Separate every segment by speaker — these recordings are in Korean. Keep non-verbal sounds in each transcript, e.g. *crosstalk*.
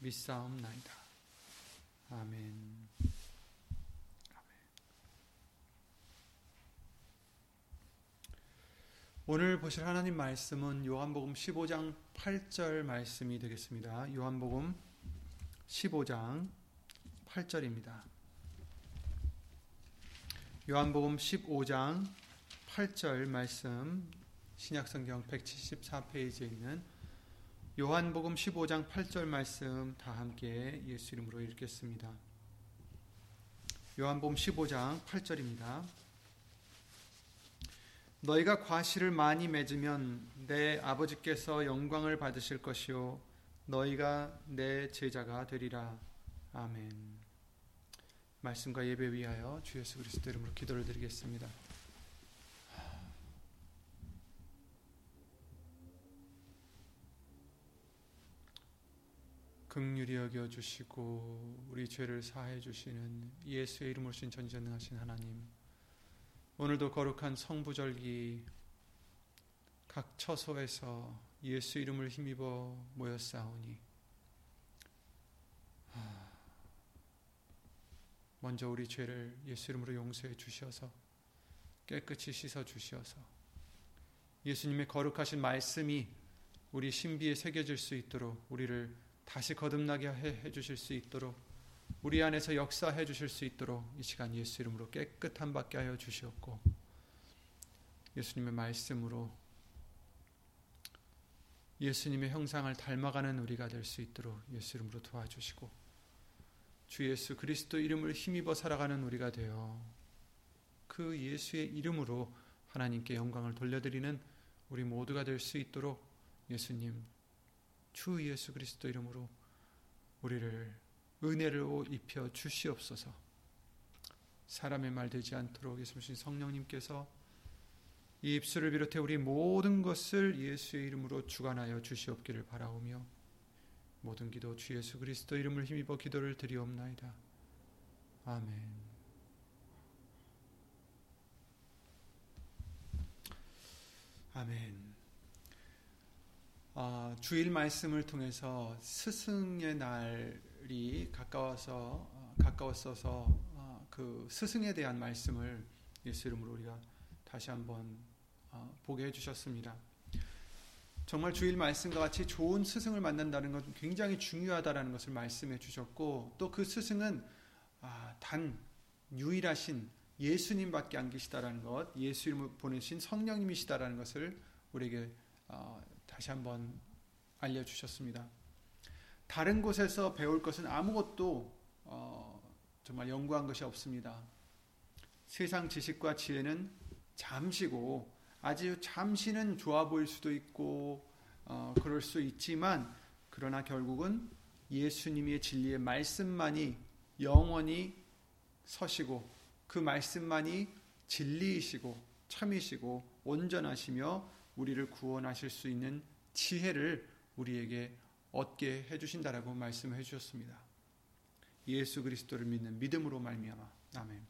Speaker 1: 믿사옵나이다. 아멘. 오늘 보실 하나님 말씀은 요한복음 15장 8절 말씀이 되겠습니다. 요한복음 15장 8절입니다. 요한복음 15장 8절 말씀 신약성경 174페이지에 있는 요한복음 15장 8절 말씀 다 함께 예수 이름으로 읽겠습니다. 요한복음 15장 8절입니다. 너희가 과실을 많이 맺으면 내 아버지께서 영광을 받으실 것이요 너희가 내 제자가 되리라. 아멘. 말씀과 예배 위하여 주 예수 그리스도 이름으로 기도를 드리겠습니다. 극률이 여겨 주시고 우리 죄를 사해 주시는 예수의 이름으로 신 전지전능하신 하나님 오늘도 거룩한 성부절기 각 처소에서 예수 이름을 힘입어 모였사오니 먼저 우리 죄를 예수 이름으로 용서해 주셔서 깨끗이 씻어 주시어서 예수님의 거룩하신 말씀이 우리 신비에 새겨질 수 있도록 우리를 다시 거듭나게 해 주실 수 있도록 우리 안에서 역사해 주실 수 있도록 이 시간 예수 이름으로 깨끗한 받게 하여 주시옵고 예수님의 말씀으로 예수님의 형상을 닮아가는 우리가 될 수 있도록 예수 이름으로 도와주시고 주 예수 그리스도 이름을 힘입어 살아가는 우리가 되어 그 예수의 이름으로 하나님께 영광을 돌려드리는 우리 모두가 될 수 있도록 예수님 주 예수 그리스도 이름으로 우리를 은혜로 입혀 주시옵소서. 사람의 말 되지 않도록 예수님 성령님께서 이 입술을 비롯해 우리 모든 것을 예수의 이름으로 주관하여 주시옵기를 바라오며 모든 기도 주 예수 그리스도 이름을 힘입어 기도를 드리옵나이다. 아멘. 아멘. 어, 주일 말씀을 통해서 스승의 날이 가까워서 어, 가까웠어서 어, 그 스승에 대한 말씀을 예수 이름으로 우리가 다시 한번 어, 보게 해주셨습니다. 정말 주일 말씀과 같이 좋은 스승을 만난다는 것은 굉장히 중요하다라는 것을 말씀해 주셨고 또 그 스승은 아, 단 유일하신 예수님밖에 안 계시다라는 것, 예수 이름을 보내신 성령님이시다라는 것을 우리에게 어, 다시 한번 알려주셨습니다. 다른 곳에서 배울 것은 아무것도 어, 정말 연구한 것이 없습니다. 세상 지식과 지혜는 잠시고 아주 잠시는 좋아 보일 수도 있고 어, 그럴 수 있지만 그러나 결국은 예수님의 진리의 말씀만이 영원히 서시고 그 말씀만이 진리이시고 참이시고 온전하시며 우리를 구원하실 수 있는 지혜를 우리에게 얻게 해주신다라고 말씀해 주셨습니다. 예수 그리스도를 믿는 믿음으로 말미암아 아멘.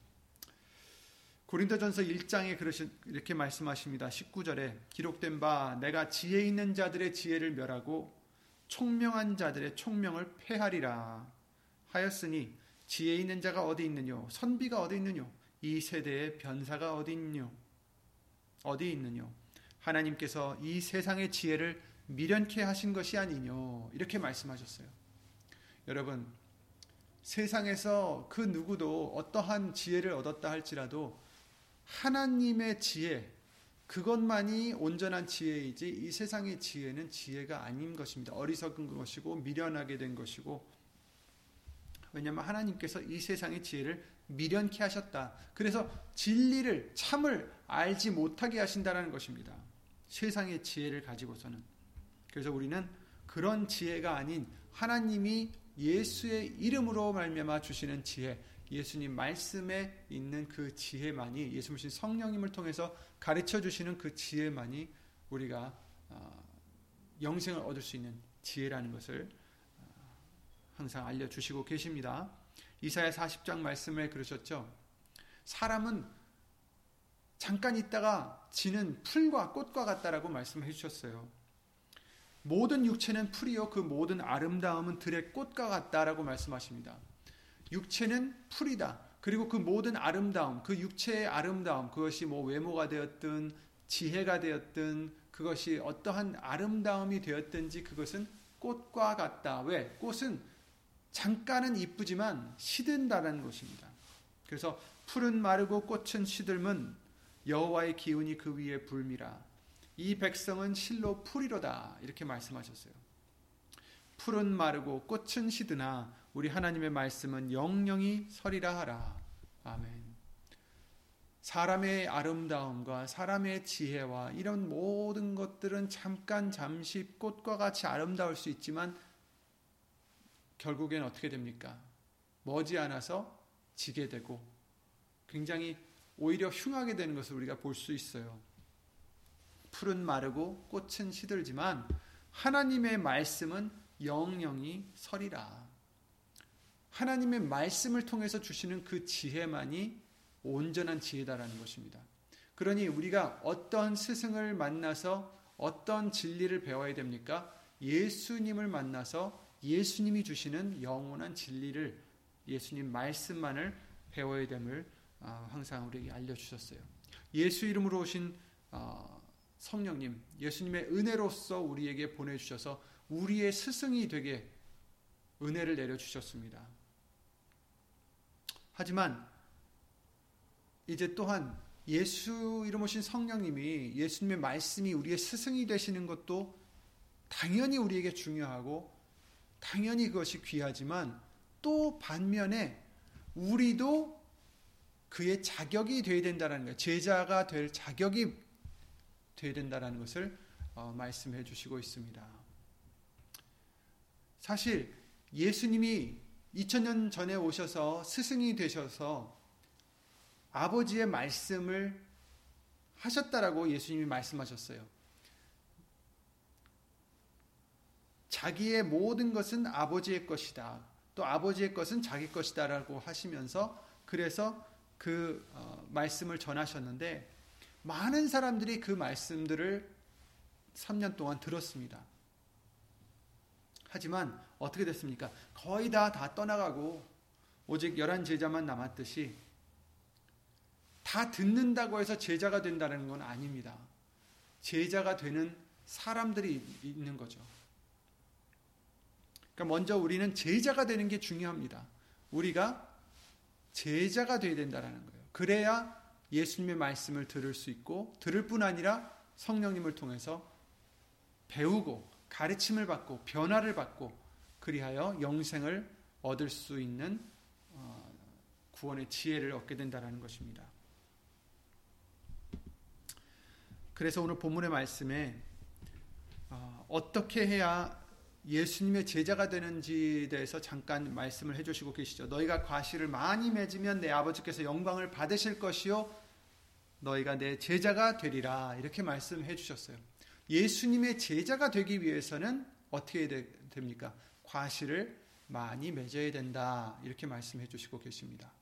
Speaker 1: 고린도전서 1장에 그러신 이렇게 말씀하십니다. 19절에 기록된 바 내가 지혜 있는 자들의 지혜를 멸하고 총명한 자들의 총명을 폐하리라 하였으니 지혜 있는 자가 어디 있느뇨 선비가 어디 있느뇨 이 세대의 변사가 어디 있느뇨 어디 있느뇨 하나님께서 이 세상의 지혜를 미련케 하신 것이 아니뇨 이렇게 말씀하셨어요. 여러분 세상에서 그 누구도 어떠한 지혜를 얻었다 할지라도 하나님의 지혜, 그것만이 온전한 지혜이지 이 세상의 지혜는 지혜가 아닌 것입니다. 어리석은 것이고 미련하게 된 것이고 왜냐하면 하나님께서 이 세상의 지혜를 미련케 하셨다. 그래서 진리를 참을 알지 못하게 하신다는 것입니다. 세상의 지혜를 가지고서는 그래서 우리는 그런 지혜가 아닌 하나님이 예수의 이름으로 말미암아 주시는 지혜, 예수님 말씀에 있는 그 지혜만이 예수님 성령님을 통해서 가르쳐 주시는 그 지혜만이 우리가 어, 영생을 얻을 수 있는 지혜라는 것을 어, 항상 알려 주시고 계십니다. 이사야 40장 말씀에 그러셨죠. 사람은 잠깐 있다가 지는 풀과 꽃과 같다라고 말씀해 주셨어요. 모든 육체는 풀이요 그 모든 아름다움은 들의 꽃과 같다라고 말씀하십니다. 육체는 풀이다. 그리고 그 모든 아름다움, 그 육체의 아름다움, 그것이 뭐 외모가 되었든 지혜가 되었든 그것이 어떠한 아름다움이 되었든지 그것은 꽃과 같다. 왜? 꽃은 잠깐은 이쁘지만 시든다는 것입니다. 그래서 풀은 마르고 꽃은 시들면 여호와의 기운이 그 위에 불미라. 이 백성은 실로 풀이로다. 이렇게 말씀하셨어요. 풀은 마르고 꽃은 시드나 우리 하나님의 말씀은 영영이 서리라 하라. 아멘. 사람의 아름다움과 사람의 지혜와 이런 모든 것들은 잠깐 잠시 꽃과 같이 아름다울 수 있지만 결국엔 어떻게 됩니까? 머지않아서 지게 되고 굉장히 오히려 흉하게 되는 것을 우리가 볼 수 있어요. 풀은 마르고 꽃은 시들지만 하나님의 말씀은 영영이 서리라. 하나님의 말씀을 통해서 주시는 그 지혜만이 온전한 지혜다라는 것입니다. 그러니 우리가 어떤 스승을 만나서 어떤 진리를 배워야 됩니까? 예수님을 만나서 예수님이 주시는 영원한 진리를 예수님 말씀만을 배워야 됨을 어, 항상 우리에게 알려주셨어요. 예수 이름으로 오신 어, 성령님, 예수님의 은혜로서 우리에게 보내주셔서 우리의 스승이 되게 은혜를 내려주셨습니다. 하지만 이제 또한 예수 이름 오신 성령님이 예수님의 말씀이 우리의 스승이 되시는 것도 당연히 우리에게 중요하고 당연히 그것이 귀하지만 또 반면에 우리도 그의 자격이 되어야 된다는 거예요. 제자가 될 자격이 되어야 된다는 것을 어, 말씀해 주시고 있습니다. 사실 예수님이 2000년 전에 오셔서 스승이 되셔서 아버지의 말씀을 하셨다라고 예수님이 말씀하셨어요. 자기의 모든 것은 아버지의 것이다. 또 아버지의 것은 자기 것이다라고 하시면서 그래서 그 어, 말씀을 전하셨는데 많은 사람들이 그 말씀들을 3년 동안 들었습니다. 하지만 어떻게 됐습니까? 거의 다 다 떠나가고 오직 열한 제자만 남았듯이 다 듣는다고 해서 제자가 된다는 건 아닙니다. 제자가 되는 사람들이 있는 거죠. 그러니까 먼저 우리는 제자가 되는 게 중요합니다. 우리가 제자가 되어야 된다는 거예요. 그래야 예수님의 말씀을 들을 수 있고 들을 뿐 아니라 성령님을 통해서 배우고 가르침을 받고 변화를 받고 그리하여 영생을 얻을 수 있는 어, 구원의 지혜를 얻게 된다는 것입니다. 그래서 오늘 본문의 말씀에 어, 어떻게 해야 예수님의 제자가 되는지에 대해서 잠깐 말씀을 해주시고 계시죠. 너희가 과실을 많이 맺으면 내 아버지께서 영광을 받으실 것이요 너희가 내 제자가 되리라 이렇게 말씀해 주셨어요. 예수님의 제자가 되기 위해서는 어떻게 됩니까? 과실을 많이 맺어야 된다. 이렇게 말씀해 주시고 계십니다.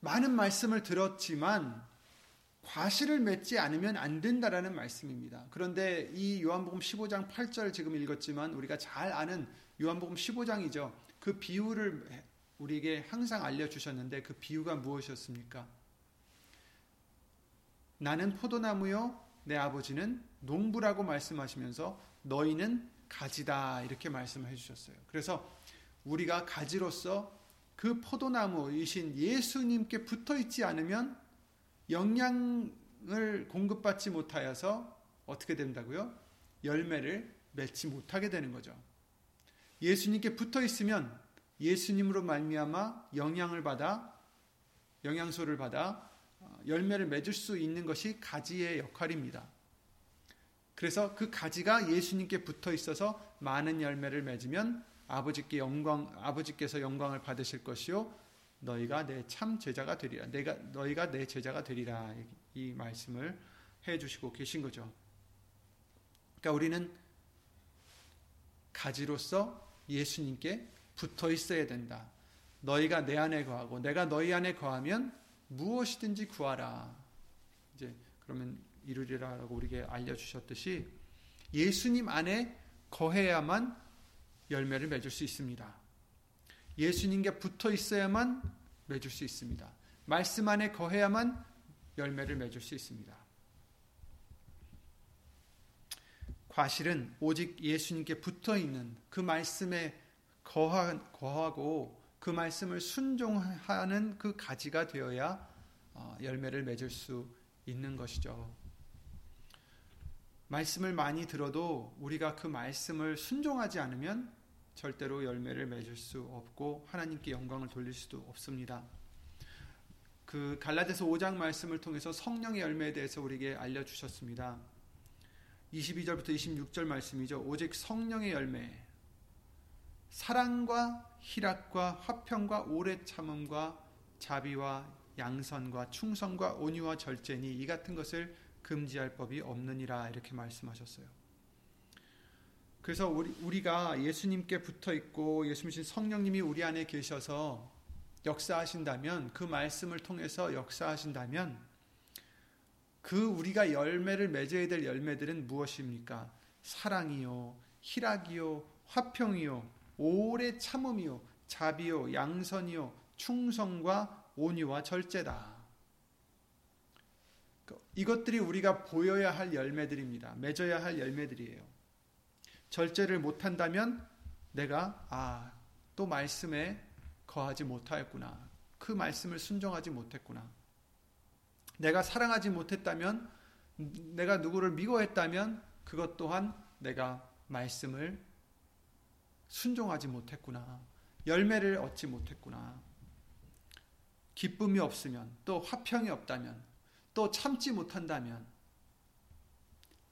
Speaker 1: 많은 말씀을 들었지만 과실을 맺지 않으면 안 된다라는 말씀입니다. 그런데 이 요한복음 15장 8절 지금 읽었지만 우리가 잘 아는 요한복음 15장이죠. 그 비유를 우리에게 항상 알려주셨는데 그 비유가 무엇이었습니까? 나는 포도나무요, 내 아버지는 농부라고 말씀하시면서 너희는 가지다 이렇게 말씀해 주셨어요. 그래서 우리가 가지로서 그 포도나무이신 예수님께 붙어 있지 않으면 영양을 공급받지 못하여서 어떻게 된다고요? 열매를 맺지 못하게 되는 거죠. 예수님께 붙어 있으면 예수님으로 말미암아 영양을 받아 영양소를 받아 어, 열매를 맺을 수 있는 것이 가지의 역할입니다. 그래서 그 가지가 예수님께 붙어 있어서 많은 열매를 맺으면 아버지께 영광 아버지께서 영광을 받으실 것이요 너희가 내 참 제자가 되리라. 내가 너희가 내 제자가 되리라. 이 말씀을 해 주시고 계신 거죠. 그러니까 우리는 가지로서 예수님께 붙어 있어야 된다. 너희가 내 안에 거하고 내가 너희 안에 거하면 무엇이든지 구하라. 이제 그러면 이루리라라고 우리에게 알려 주셨듯이 예수님 안에 거해야만 열매를 맺을 수 있습니다. 예수님께 붙어 있어야만 맺을 수 있습니다. 말씀 안에 거해야만 열매를 맺을 수 있습니다. 과실은 오직 예수님께 붙어 있는 그 말씀에 거하고 그 말씀을 순종하는 그 가지가 되어야 어, 열매를 맺을 수 있는 것이죠. 말씀을 많이 들어도 우리가 그 말씀을 순종하지 않으면 절대로 열매를 맺을 수 없고 하나님께 영광을 돌릴 수도 없습니다. 그 갈라디아서 5장 말씀을 통해서 성령의 열매에 대해서 우리에게 알려 주셨습니다. 22절부터 26절 말씀이죠. 오직 성령의 열매 사랑과 희락과 화평과 오래 참음과 자비와 양선과 충성과 온유와 절제니 이 같은 것을 금지할 법이 없느니라 이렇게 말씀하셨어요. 그래서 우리, 우리가 예수님께 붙어 있고 예수님 성령님이 우리 안에 계셔서 역사하신다면 그 말씀을 통해서 역사하신다면 그 우리가 열매를 맺어야 될 열매들은 무엇입니까? 사랑이요, 희락이요, 화평이요, 오래 참음이요, 자비요, 양선이요, 충성과 온유와 절제다. 이것들이 우리가 보여야 할 열매들입니다. 맺어야 할 열매들이에요. 절제를 못한다면 내가 아, 또 말씀에 거하지 못하였구나. 그 말씀을 순종하지 못했구나. 내가 사랑하지 못했다면 내가 누구를 미워했다면 그것 또한 내가 말씀을 순종하지 못했구나. 열매를 얻지 못했구나. 기쁨이 없으면 또 화평이 없다면 또 참지 못한다면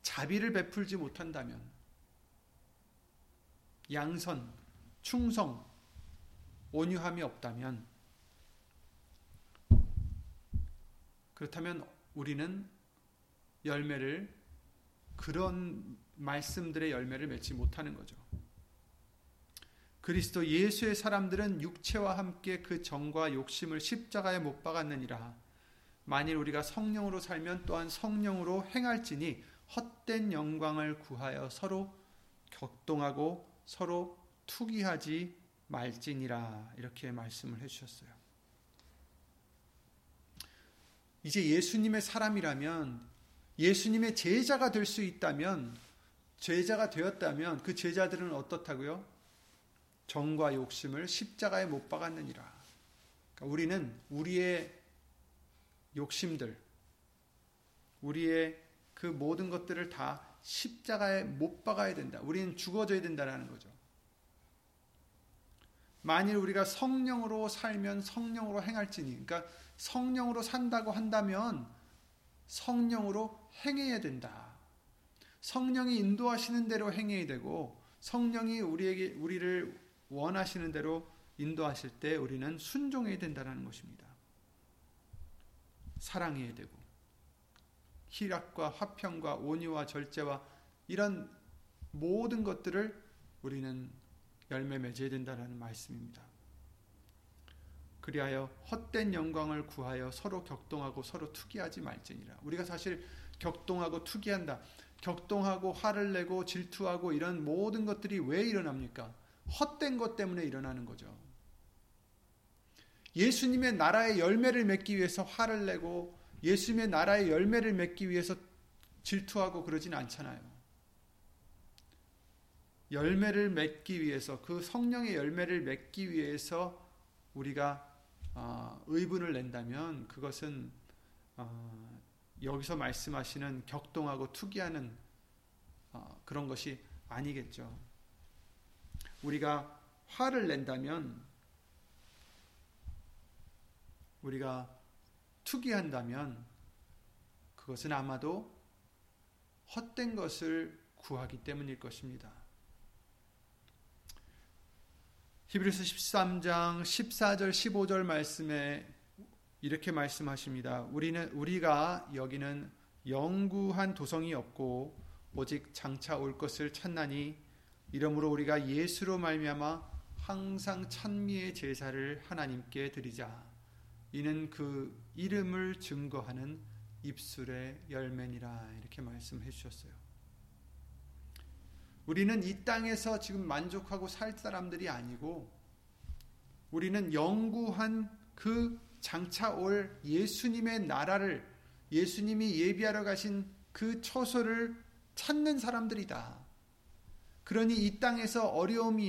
Speaker 1: 자비를 베풀지 못한다면 양선, 충성, 온유함이 없다면 그렇다면 우리는 열매를 그런 말씀들의 열매를 맺지 못하는 거죠. 그리스도 예수의 사람들은 육체와 함께 그 정과 욕심을 십자가에 못 박았느니라. 만일 우리가 성령으로 살면 또한 성령으로 행할지니 헛된 영광을 구하여 서로 격동하고 서로 투기하지 말지니라 이렇게 말씀을 해주셨어요. 이제 예수님의 사람이라면 예수님의 제자가 될 수 있다면 제자가 되었다면 그 제자들은 어떻다고요? 정과 욕심을 십자가에 못 박았느니라. 그러니까 우리는 우리의 욕심들, 우리의 그 모든 것들을 다 십자가에 못 박아야 된다. 우리는 죽어져야 된다라는 거죠. 만일 우리가 성령으로 살면 성령으로 행할지니, 그러니까 성령으로 산다고 한다면 성령으로 행해야 된다. 성령이 인도하시는 대로 행해야 되고 성령이 우리에게 우리를 원하시는 대로 인도하실 때 우리는 순종해야 된다는 것입니다. 사랑해야 되고 희락과 화평과 온유와 절제와 이런 모든 것들을 우리는 열매 맺어야 된다는 말씀입니다. 그리하여 헛된 영광을 구하여 서로 격동하고 서로 투기하지 말지니라. 우리가 사실 격동하고 투기한다. 격동하고 화를 내고 질투하고 이런 모든 것들이 왜 일어납니까? 헛된 것 때문에 일어나는 거죠. 예수님의 나라의 열매를 맺기 위해서 화를 내고 예수님의 나라의 열매를 맺기 위해서 질투하고 그러진 않잖아요. 열매를 맺기 위해서 그 성령의 열매를 맺기 위해서 우리가 어, 의분을 낸다면 그것은 어, 여기서 말씀하시는 격동하고 투기하는 어, 그런 것이 아니겠죠. 우리가 화를 낸다면 우리가 투기한다면 그것은 아마도 헛된 것을 구하기 때문일 것입니다. 히브리서 13장 14절 15절 말씀에 이렇게 말씀하십니다. 우리는 우리가 여기는 영구한 도성이 없고 오직 장차 올 것을 찾나니 이러므로 우리가 예수로 말미암아 항상 찬미의 제사를 하나님께 드리자. 이는 그 이름을 증거하는 입술의 열매니라 이렇게 말씀해 주셨어요. 우리는 이 땅에서 지금 만족하고 살 사람들이 아니고 우리는 영구한 그 장차 올 예수님의 나라를 예수님이 예비하러 가신 그 처소를 찾는 사람들이다. 그러니 이 땅에서 어려움이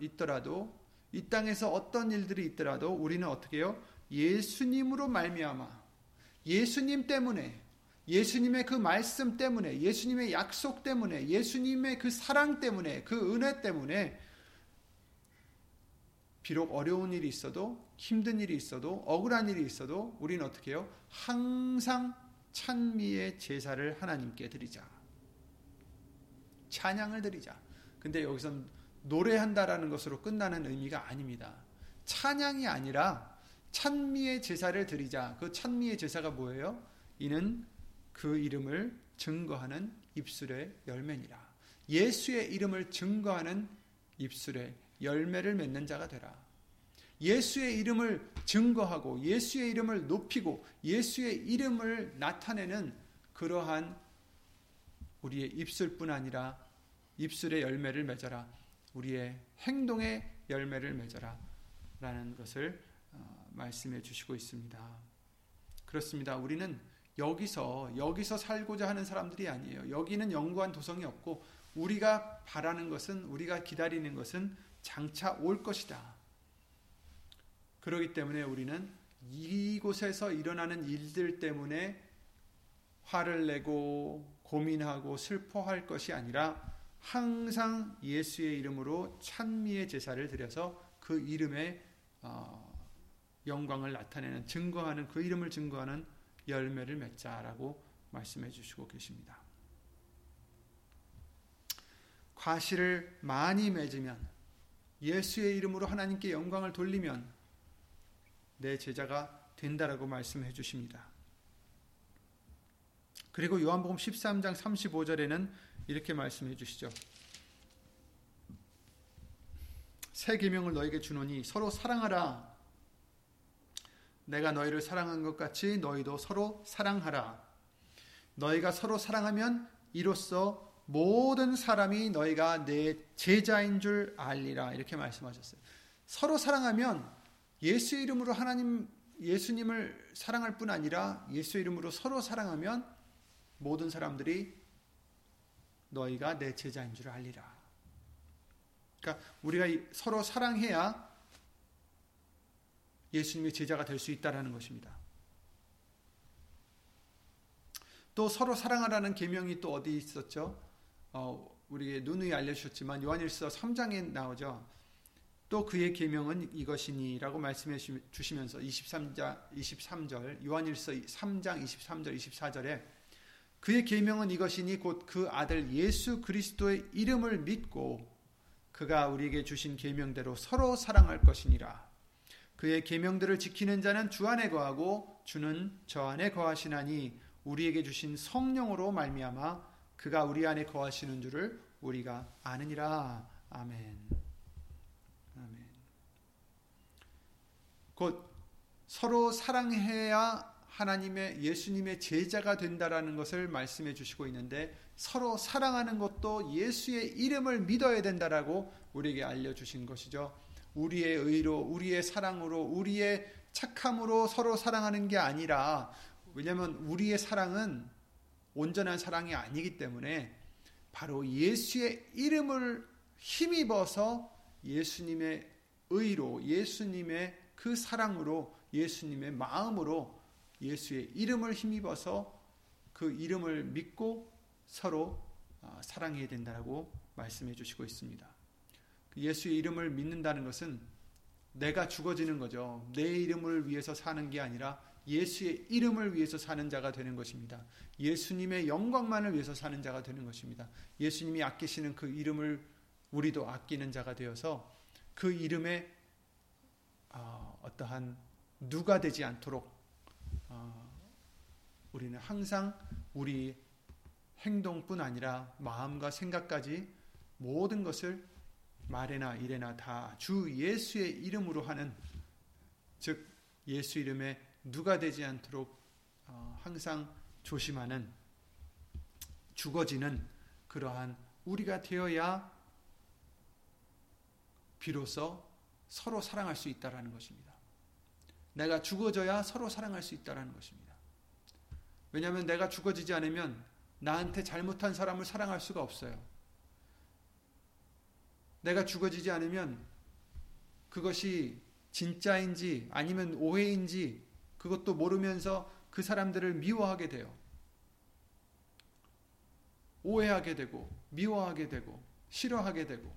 Speaker 1: 있더라도 이 땅에서 어떤 일들이 있더라도 우리는 어떻게 해요? 예수님으로 말미암아 예수님 때문에 예수님의 그 말씀 때문에 예수님의 약속 때문에 예수님의 그 사랑 때문에 그 은혜 때문에 비록 어려운 일이 있어도 힘든 일이 있어도 억울한 일이 있어도 우리는 어떻게 해요? 항상 찬미의 제사를 하나님께 드리자. 찬양을 드리자. 근데 여기선 노래한다라는 것으로 끝나는 의미가 아닙니다. 찬양이 아니라 찬미의 제사를 드리자. 그 찬미의 제사가 뭐예요? 이는 그 이름을 증거하는 입술의 열매니라. 예수의 이름을 증거하는 입술의 열매를 맺는 자가 되라. 예수의 이름을 증거하고 예수의 이름을 높이고 예수의 이름을 나타내는 그러한 우리의 입술뿐 아니라 입술의 열매를 맺어라. 우리의 행동의 열매를 맺어라. 라는 것을 어, 말씀해 주시고 있습니다. 그렇습니다. 우리는 여기서 여기서 살고자 하는 사람들이 아니에요. 여기는 영구한 도성이 없고 우리가 바라는 것은 우리가 기다리는 것은 장차 올 것이다. 그러기 때문에 우리는 이곳에서 일어나는 일들 때문에 화를 내고 고민하고 슬퍼할 것이 아니라 항상 예수의 이름으로 찬미의 제사를 드려서 그 이름의 어, 영광을 나타내는 증거하는 그 이름을 증거하는 열매를 맺자라고 말씀해 주시고 계십니다. 과실을 많이 맺으면 예수의 이름으로 하나님께 영광을 돌리면 내 제자가 된다라고 말씀해 주십니다. 그리고 요한복음 13장 35절에는 이렇게 말씀해 주시죠. 새 계명을 너에게 주노니 서로 사랑하라. 내가 너희를 사랑한 것 같이 너희도 서로 사랑하라. 너희가 서로 사랑하면 이로써 모든 사람이 너희가 내 제자인 줄 알리라. 이렇게 말씀하셨어요. 서로 사랑하면 예수 이름으로 하나님 예수님을 사랑할 뿐 아니라 예수 이름으로 서로 사랑하면 모든 사람들이 너희가 내 제자인 줄 알리라. 그러니까 우리가 서로 사랑해야 예수님의 제자가 될 수 있다라는 것입니다. 또 서로 사랑하라는 계명이 또 어디 있었죠? 어, 우리 누누이 알려주셨지만 요한일서 3장에 나오죠. 또 그의 계명은 이것이니라고 말씀해 주시면서 23장 23절 요한일서 3장 23절 24절에 그의 계명은 이것이니 곧 그 아들 예수 그리스도의 이름을 믿고 그가 우리에게 주신 계명대로 서로 사랑할 것이니라. 그의 계명들을 지키는 자는 주 안에 거하고 주는 저 안에 거하시나니 우리에게 주신 성령으로 말미암아 그가 우리 안에 거하시는 줄을 우리가 아느니라. 아멘. 아멘. 곧 서로 사랑해야 하나님의 예수님의 제자가 된다라는 것을 말씀해 주시고 있는데 서로 사랑하는 것도 예수의 이름을 믿어야 된다라고 우리에게 알려 주신 것이죠. 우리의 의로, 우리의 사랑으로, 우리의 착함으로 서로 사랑하는 게 아니라 왜냐하면 우리의 사랑은 온전한 사랑이 아니기 때문에 바로 예수의 이름을 힘입어서 예수님의 의로 예수님의 그 사랑으로 예수님의 마음으로 예수의 이름을 힘입어서 그 이름을 믿고 서로 아, 사랑해야 된다고 말씀해 주시고 있습니다. 그 예수의 이름을 믿는다는 것은 내가 죽어지는 거죠. 내 이름을 위해서 사는 게 아니라 예수의 이름을 위해서 사는 자가 되는 것입니다. 예수님의 영광만을 위해서 사는 자가 되는 것입니다. 예수님이 아끼시는 그 이름을 우리도 아끼는 자가 되어서 그 이름에 어, 어떠한 누가 되지 않도록 어, 우리는 항상 우리 행동뿐 아니라 마음과 생각까지 모든 것을 말에나 일에나 다 주 예수의 이름으로 하는 즉 예수 이름에 누가 되지 않도록 어, 항상 조심하는 죽어지는 그러한 우리가 되어야 비로소 서로 사랑할 수 있다라는 것입니다. 내가 죽어져야 서로 사랑할 수 있다라는 것입니다. 왜냐하면 내가 죽어지지 않으면 나한테 잘못한 사람을 사랑할 수가 없어요. 내가 죽어지지 않으면 그것이 진짜인지 아니면 오해인지 그것도 모르면서 그 사람들을 미워하게 돼요. 오해하게 되고 미워하게 되고 싫어하게 되고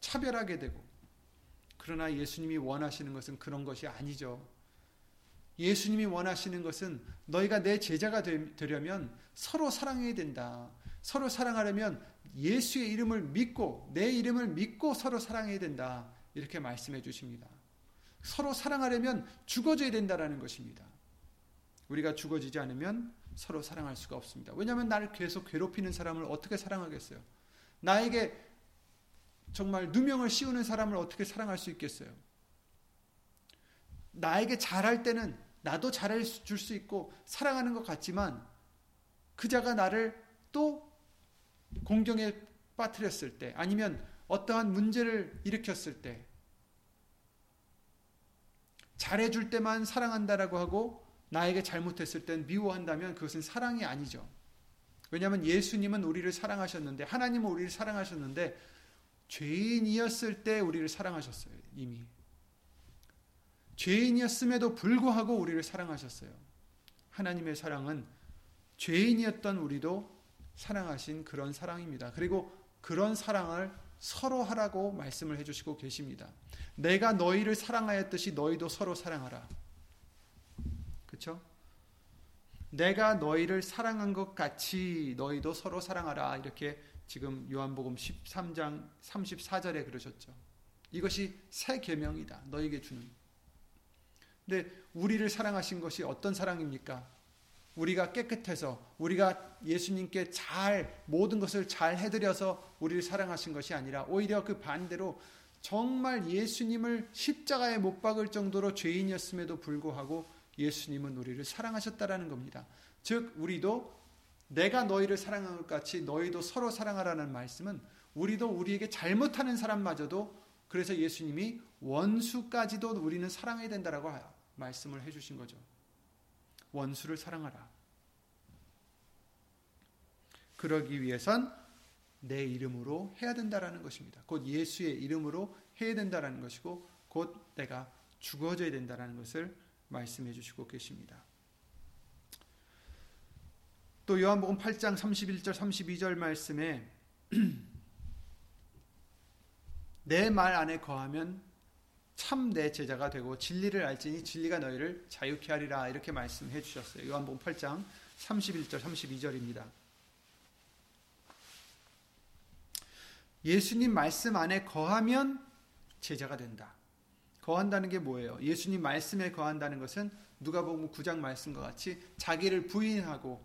Speaker 1: 차별하게 되고 그러나 예수님이 원하시는 것은 그런 것이 아니죠. 예수님이 원하시는 것은 너희가 내 제자가 되려면 서로 사랑해야 된다. 서로 사랑하려면 예수의 이름을 믿고 내 이름을 믿고 서로 사랑해야 된다. 이렇게 말씀해 주십니다. 서로 사랑하려면 죽어져야 된다라는 것입니다. 우리가 죽어지지 않으면 서로 사랑할 수가 없습니다. 왜냐하면 나를 계속 괴롭히는 사람을 어떻게 사랑하겠어요? 나에게 정말 누명을 씌우는 사람을 어떻게 사랑할 수 있겠어요? 나에게 잘할 때는 나도 잘해 줄 수 있고 사랑하는 것 같지만 그 자가 나를 또 공경에 빠뜨렸을 때 아니면 어떠한 문제를 일으켰을 때 잘해줄 때만 사랑한다라고 하고 나에게 잘못했을 땐 미워한다면 그것은 사랑이 아니죠. 왜냐하면 예수님은 우리를 사랑하셨는데 하나님은 우리를 사랑하셨는데 죄인이었을 때 우리를 사랑하셨어요. 이미. 죄인이었음에도 불구하고 우리를 사랑하셨어요. 하나님의 사랑은 죄인이었던 우리도 사랑하신 그런 사랑입니다. 그리고 그런 사랑을 서로 하라고 말씀을 해주시고 계십니다. 내가 너희를 사랑하였듯이 너희도 서로 사랑하라. 그렇죠? 내가 너희를 사랑한 것 같이 너희도 서로 사랑하라. 이렇게 지금 요한복음 13장 34절에 그러셨죠. 이것이 새 계명이다. 너에게 주는. 근데 우리를 사랑하신 것이 어떤 사랑입니까? 우리가 깨끗해서 우리가 예수님께 잘 모든 것을 잘 해드려서 우리를 사랑하신 것이 아니라 오히려 그 반대로 정말 예수님을 십자가에 못 박을 정도로 죄인이었음에도 불구하고 예수님은 우리를 사랑하셨다라는 겁니다. 즉 우리도 내가 너희를 사랑한 것 같이 너희도 서로 사랑하라는 말씀은 우리도 우리에게 잘못하는 사람마저도 그래서 예수님이 원수까지도 우리는 사랑해야 된다라고 말씀을 해주신 거죠. 원수를 사랑하라. 그러기 위해선 내 이름으로 해야 된다라는 것입니다. 곧 예수의 이름으로 해야 된다라는 것이고 곧 내가 죽어져야 된다라는 것을 말씀해 주시고 계십니다. 또 요한복음 8장 31절 32절 말씀에 *clears throat* 내 말 안에 거하면 참 내 제자가 되고 진리를 알지니 진리가 너희를 자유케 하리라 이렇게 말씀해 주셨어요. 요한복음 8장 31절 32절입니다. 예수님 말씀 안에 거하면 제자가 된다. 거한다는 게 뭐예요? 예수님 말씀에 거한다는 것은 누가복음 9장 말씀과 같이 자기를 부인하고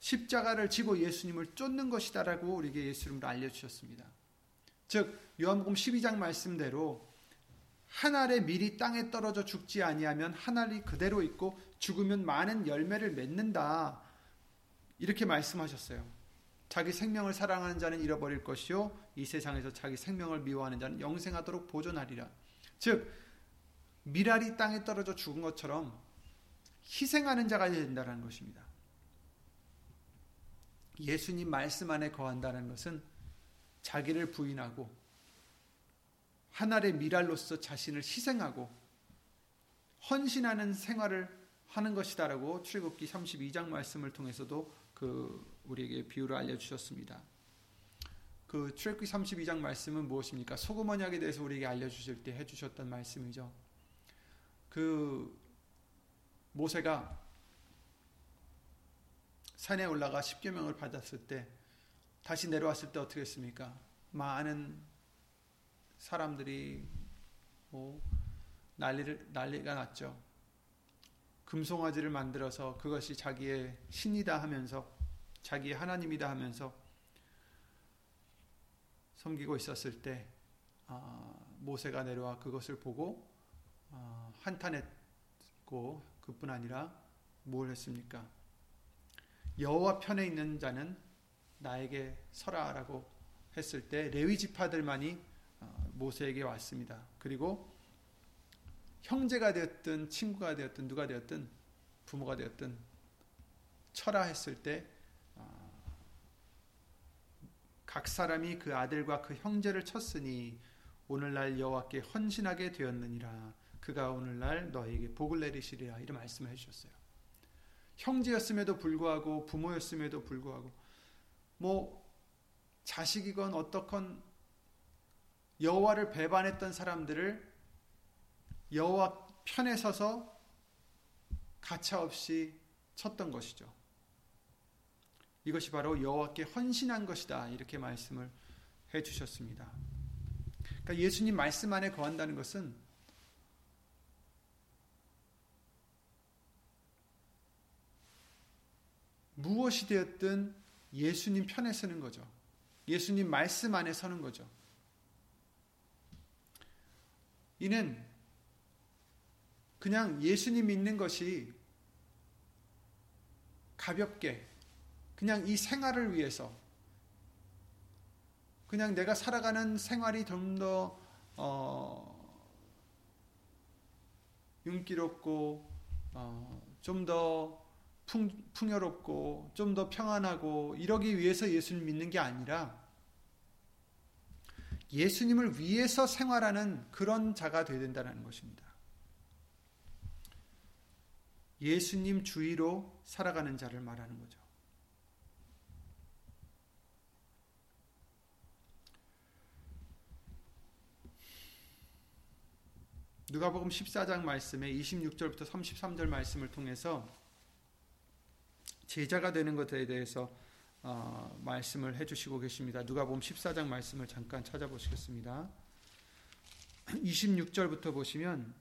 Speaker 1: 십자가를 지고 예수님을 쫓는 것이다라고 우리에게 예수님을 알려 주셨습니다. 즉 요한복음 12장 말씀대로 한 알의 밀이 땅에 떨어져 죽지 아니하면 한 알이 그대로 있고 죽으면 많은 열매를 맺는다. 이렇게 말씀하셨어요. 자기 생명을 사랑하는 자는 잃어버릴 것이요 이 세상에서 자기 생명을 미워하는 자는 영생하도록 보존하리라. 즉 밀알이 땅에 떨어져 죽은 것처럼 희생하는 자가 된다는 것입니다. 예수님 말씀 안에 거한다는 것은 자기를 부인하고 하나의 미랄로서 자신을 희생하고 헌신하는 생활을 하는 것이다라고 출애굽기 32장 말씀을 통해서도 그 우리에게 비유를 알려 주셨습니다. 그 출애굽기 32장 말씀은 무엇입니까? 소금 언약에 대해서 우리에게 알려 주실 때해 주셨던 말씀이죠. 그 모세가 산에 올라가 십계명을 받았을 때 다시 내려왔을 때 어떻게 했습니까? 많은 사람들이 뭐 난리를 난리가 났죠. 금송아지를 만들어서 그것이 자기의 신이다 하면서 자기의 하나님이다 하면서 섬기고 있었을 때 아, 모세가 내려와 그것을 보고 아, 한탄했고 그뿐 아니라 뭘 했습니까? 여호와 편에 있는 자는 나에게 서라라고 했을 때 레위 지파들만이 어, 모세에게 왔습니다. 그리고 형제가 되었든 친구가 되었든 누가 되었든 부모가 되었든 철라 했을 때각 어, 사람이 그 아들과 그 형제를 쳤으니 오늘날 여호와께 헌신하게 되었느니라 그가 오늘날 너에게 복을 내리시리라 이런 말씀을 해주셨어요. 형제였음에도 불구하고 부모였음에도 불구하고 뭐 자식이건 어떻건 여호와를 배반했던 사람들을 여호와 편에 서서 가차 없이 쳤던 것이죠. 이것이 바로 여호와께 헌신한 것이다. 이렇게 말씀을 해 주셨습니다. 그러니까 예수님 말씀 안에 거한다는 것은 무엇이 되었든 예수님 편에 서는 거죠. 예수님 말씀 안에 서는 거죠. 이는 그냥 예수님 믿는 것이 가볍게 그냥 이 생활을 위해서 그냥 내가 살아가는 생활이 좀더 어, 윤기롭고 어, 좀더 풍요롭고 좀 더 평안하고 이러기 위해서 예수를 믿는 게 아니라 예수님을 위해서 생활하는 그런 자가 되어야 된다는 것입니다. 예수님 주의로 살아가는 자를 말하는 거죠. 누가복음 14장 말씀에 26절부터 33절 말씀을 통해서 제자가 되는 것에 대해서 어, 말씀을 해주시고 계십니다. 누가복음 14장 말씀을 잠깐 찾아보시겠습니다. *clears throat* 26절부터 보시면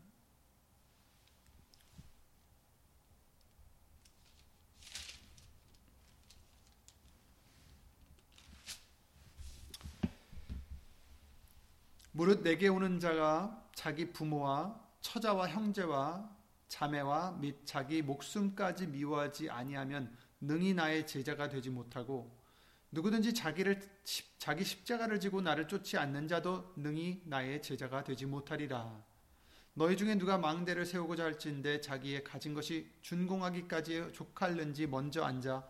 Speaker 1: 무릇 내게 오는 자가 자기 부모와 처자와 형제와 자매와 및 자기 목숨까지 미워하지 아니하면 능히 나의 제자가 되지 못하고 누구든지 자기를 자기 십자가를 지고 나를 쫓지 않는 자도 능히 나의 제자가 되지 못하리라. 너희 중에 누가 망대를 세우고자 할진데 자기의 가진 것이 준공하기까지 족할는지 먼저 앉아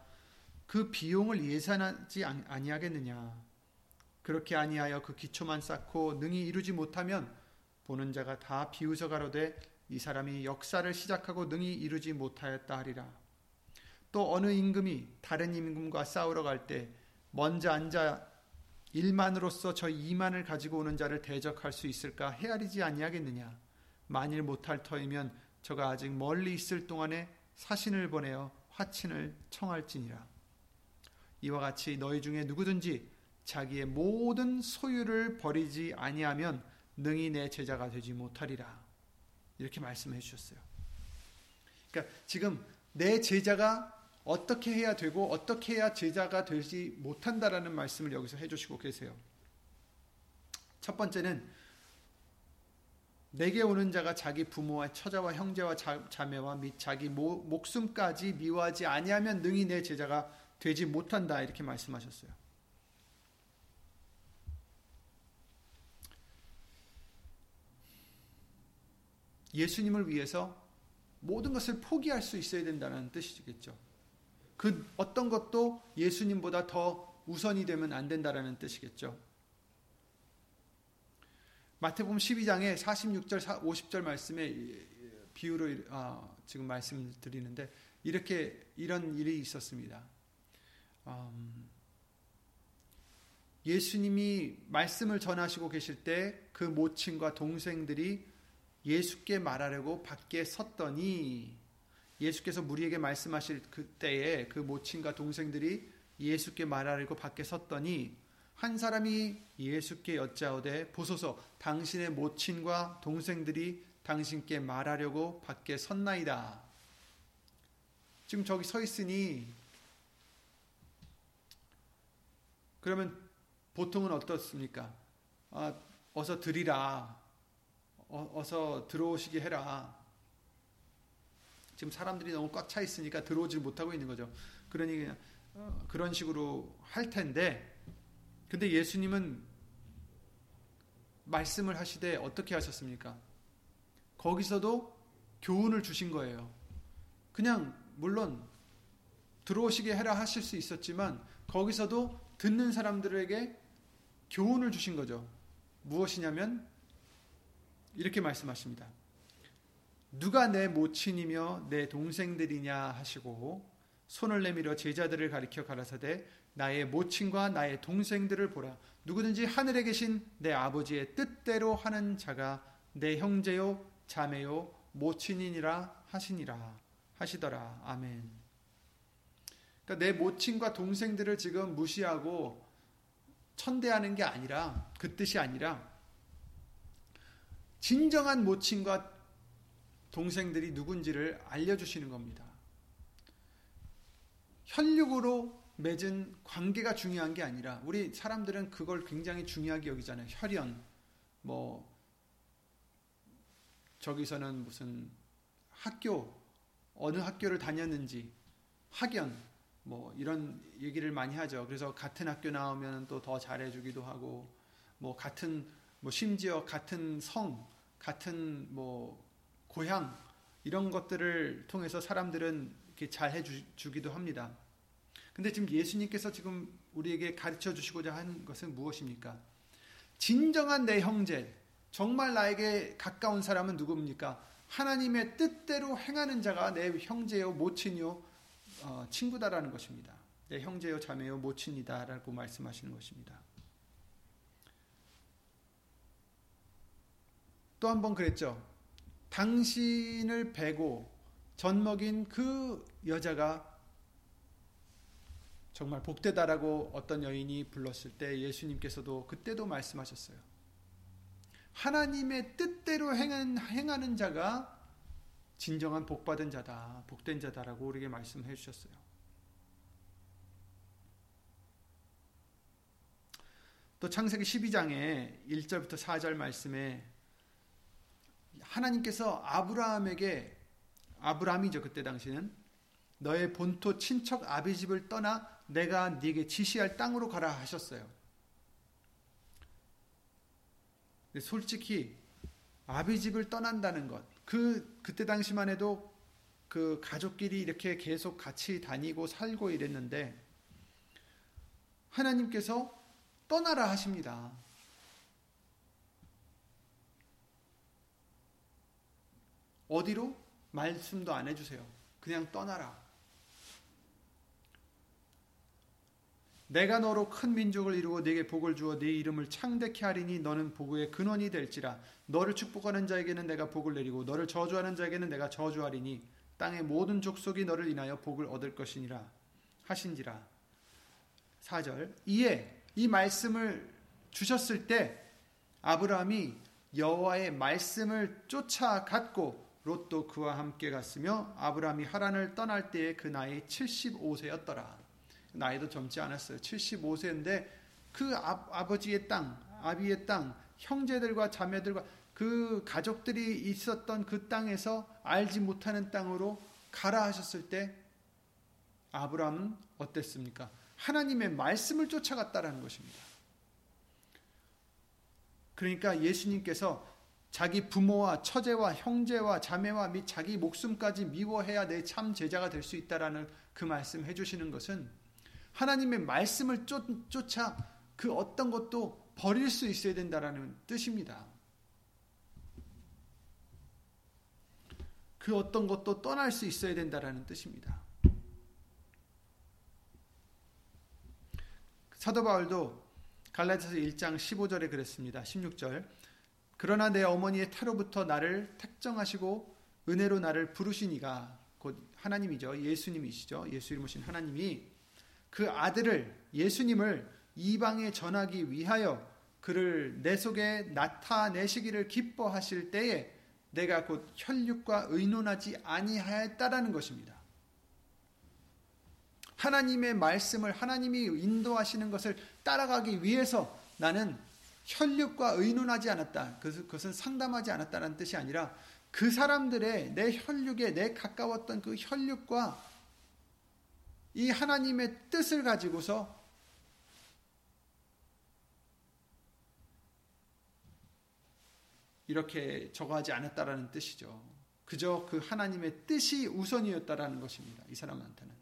Speaker 1: 그 비용을 예산하지 아니하겠느냐. 그렇게 아니하여 그 기초만 쌓고 능히 이루지 못하면 보는 자가 다 비웃어 가로되 이 사람이 역사를 시작하고 능히 이루지 못하였다 하리라. 또 어느 임금이 다른 임금과 싸우러 갈 때 먼저 앉아 1만으로서 저 2만을 가지고 오는 자를 대적할 수 있을까 헤아리지 아니하겠느냐. 만일 못할 터이면 저가 아직 멀리 있을 동안에 사신을 보내어 화친을 청할지니라. 이와 같이 너희 중에 누구든지 자기의 모든 소유를 버리지 아니하면 능히 내 제자가 되지 못하리라. 이렇게 말씀해 주셨어요. 그러니까 지금 내 제자가 어떻게 해야 되고 어떻게 해야 제자가 되지 못한다라는 말씀을 여기서 해 주시고 계세요. 첫 번째는 내게 오는 자가 자기 부모와 처자와 형제와 자, 매와및 자기 모, 목숨까지 미워하지 아니하면 능히 내 제자가 되지 못한다 이렇게 말씀하셨어요. 예수님을 위해서 모든 것을 포기할 수 있어야 된다는 뜻이겠죠. 그 어떤 것도 예수님보다 더 우선이 되면 안 된다라는 뜻이겠죠. 마태복음 12장에 46절 50절 말씀에 비유로 아, 지금 말씀을 드리는데 이렇게 이런 일이 있었습니다. 음, 예수님이 말씀을 전하시고 계실 때 그 모친과 동생들이 예수께 말하려고 밖에 섰더니 예수께서 무리에게 말씀하실 그때에 그 모친과 동생들이 예수께 말하려고 밖에 섰더니 한 사람이 예수께 여짜오되 보소서 당신의 모친과 동생들이 당신께 말하려고 밖에 섰나이다. 지금 저기 서 있으니 그러면 보통은 어떻습니까? 아, 어서 드리라. 어, 서 들어오시게 해라. 지금 사람들이 너무 꽉 차 있으니까 들어오질 못하고 있는 거죠. 그러니 어, 그런 식으로 할 텐데, 근데 예수님은 말씀을 하시되 어떻게 하셨습니까? 거기서도 교훈을 주신 거예요. 그냥 물론 들어오시게 해라 하실 수 있었지만 거기서도 듣는 사람들에게 교훈을 주신 거죠. 무엇이냐면 이렇게 말씀하십니다. 누가 내 모친이며 내 동생들이냐 하시고 손을 내밀어 제자들을 가리켜 가라사대 나의 모친과 나의 동생들을 보라 누구든지 하늘에 계신 내 아버지의 뜻대로 하는 자가 내 형제요 자매요 모친이니라 하시니라 하시더라 아멘. 그러니까 내 모친과 동생들을 지금 무시하고 천대하는 게 아니라 그 뜻이 아니라 진정한 모친과 동생들이 누군지를 알려주시는 겁니다. 혈육으로 맺은 관계가 중요한 게 아니라 우리 사람들은 그걸 굉장히 중요하게 여기잖아요. 혈연, 뭐 저기서는 무슨 학교 어느 학교를 다녔는지 학연 뭐 이런 얘기를 많이 하죠. 그래서 같은 학교 나오면 또 더 잘해주기도 하고 뭐 같은 뭐 심지어 같은 성, 같은 뭐 고향 이런 것들을 통해서 사람들은 이렇게 잘 해주기도 합니다. 근데 지금 예수님께서 지금 우리에게 가르쳐 주시고자 하는 것은 무엇입니까? 진정한 내 형제, 정말 나에게 가까운 사람은 누굽니까? 하나님의 뜻대로 행하는 자가 내 형제요, 모친이요, 어, 친구다라는 것입니다. 내 형제요, 자매요, 모친이다라고 말씀하시는 것입니다. 또 한 번 그랬죠. 당신을 베고 젖먹인 그 여자가 정말 복되다라고 어떤 여인이 불렀을 때 예수님께서도 그때도 말씀하셨어요. 하나님의 뜻대로 행하는 자가 진정한 복받은 자다, 복된 자다라고 우리에게 말씀해 주셨어요. 또 창세기 12장에 1절부터 4절 말씀에 하나님께서 아브라함에게 아브라함이죠 그때 당시는 너의 본토 친척 아비 집을 떠나 내가 네게 지시할 땅으로 가라 하셨어요. 솔직히 아비 집을 떠난다는 것, 그 그때 당시만 해도 그 가족끼리 이렇게 계속 같이 다니고 살고 이랬는데 하나님께서 떠나라 하십니다. 어디로? 말씀도 안 해주세요. 그냥 떠나라. 내가 너로 큰 민족을 이루고 네게 복을 주어 네 이름을 창대케 하리니 너는 복의 근원이 될지라 너를 축복하는 자에게는 내가 복을 내리고 너를 저주하는 자에게는 내가 저주하리니 땅의 모든 족속이 너를 인하여 복을 얻을 것이니라 하신지라 4절 이에 이 말씀을 주셨을 때 아브라함이 여호와의 말씀을 쫓아갔고 롯도 그와 함께 갔으며 아브라함이 하란을 떠날 때에 그 나이 75세였더라. 나이도 젊지 않았어요. 75세인데 그 아, 버지의 땅, 아비의 땅, 형제들과 자매들과 그 가족들이 있었던 그 땅에서 알지 못하는 땅으로 가라 하셨을 때 아브라함은 어땠습니까? 하나님의 말씀을 쫓아갔다라는 것입니다. 그러니까 예수님께서 자기 부모와 처제와 형제와 자매와 및 자기 목숨까지 미워해야 내 참 제자가 될 수 있다라는 그 말씀 해주시는 것은 하나님의 말씀을 쫓아 그 어떤 것도 버릴 수 있어야 된다라는 뜻입니다. 그 어떤 것도 떠날 수 있어야 된다라는 뜻입니다. 사도 바울도 갈라디아서 1장 15절에 그랬습니다. 16절 그러나 내 어머니의 태로부터 나를 택정하시고 은혜로 나를 부르시니가 곧 하나님이죠. 예수님이시죠. 예수 이름으신 하나님이 그 아들을 예수님을 이방에 전하기 위하여 그를 내 속에 나타내시기를 기뻐하실 때에 내가 곧 혈육과 의논하지 아니하였다라는 것입니다. 하나님의 말씀을 하나님이 인도하시는 것을 따라가기 위해서 나는 혈육과 의논하지 않았다. 그것은 상담하지 않았다는 뜻이 아니라 그 사람들의 내 혈육에 내 가까웠던 그 혈육과 이 하나님의 뜻을 가지고서 이렇게 적어하지 않았다라는 뜻이죠. 그저 그 하나님의 뜻이 우선이었다라는 것입니다. 이 사람한테는.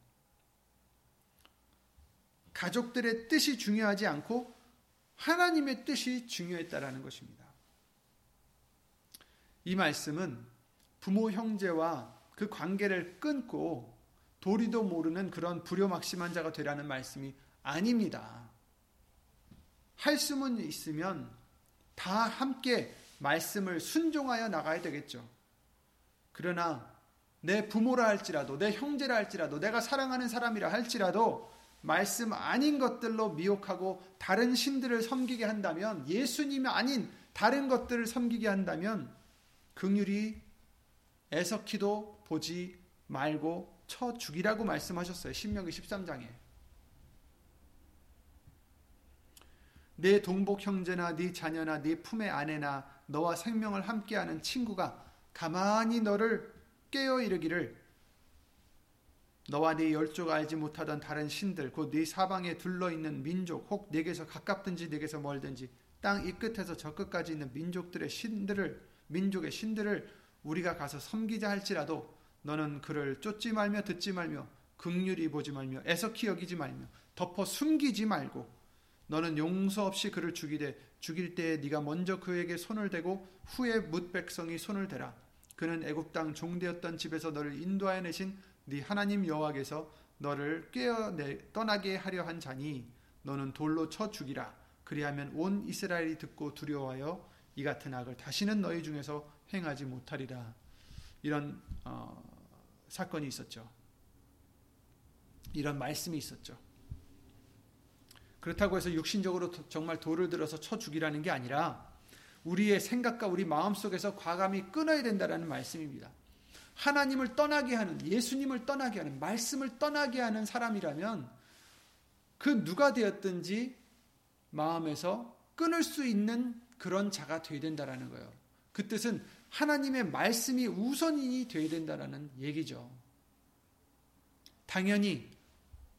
Speaker 1: 가족들의 뜻이 중요하지 않고 하나님의 뜻이 중요했다라는 것입니다. 이 말씀은 부모 형제와 그 관계를 끊고 도리도 모르는 그런 불효막심한 자가 되라는 말씀이 아닙니다. 할 수만 있으면 다 함께 말씀을 순종하여 나가야 되겠죠. 그러나 내 부모라 할지라도 내 형제라 할지라도 내가 사랑하는 사람이라 할지라도 말씀 아닌 것들로 미혹하고 다른 신들을 섬기게 한다면 예수님이 아닌 다른 것들을 섬기게 한다면 긍휼이 애석히도 보지 말고 쳐 죽이라고 말씀하셨어요. 신명기 13장에. 내 동복 형제나 네 자녀나 네 품의 아내나 너와 생명을 함께하는 친구가 가만히 너를 깨어 이르기를 너와 네 열조가 알지 못하던 다른 신들 곧 네 사방에 둘러 있는 민족 혹 네게서 가깝든지 네게서 멀든지 땅 이 끝에서 저 끝까지 있는 민족들의 신들을 민족의 신들을 우리가 가서 섬기자 할지라도 너는 그를 쫓지 말며 듣지 말며 극률이 보지 말며 애석히 여기지 말며 덮어 숨기지 말고 너는 용서 없이 그를 죽이되 죽일 때에 네가 먼저 그에게 손을 대고 후에 뭇 백성이 손을 대라. 그는 애굽 땅 종되었던 집에서 너를 인도하여 내신 네 하나님 여호와께서 너를 깨어 떠나게 하려 한 자니 너는 돌로 쳐 죽이라 그리하면 온 이스라엘이 듣고 두려워하여 이 같은 악을 다시는 너희 중에서 행하지 못하리라 이런 어, 사건이 있었죠. 이런 말씀이 있었죠. 그렇다고 해서 육신적으로 정말 돌을 들어서 쳐 죽이라는 게 아니라 우리의 생각과 우리 마음 속에서 과감히 끊어야 된다라는 말씀입니다. 하나님을 떠나게 하는 예수님을 떠나게 하는 말씀을 떠나게 하는 사람이라면 그 누가 되었든지 마음에서 끊을 수 있는 그런 자가 되어야 된다라는 거예요. 그 뜻은 하나님의 말씀이 우선이 되어야 된다라는 얘기죠. 당연히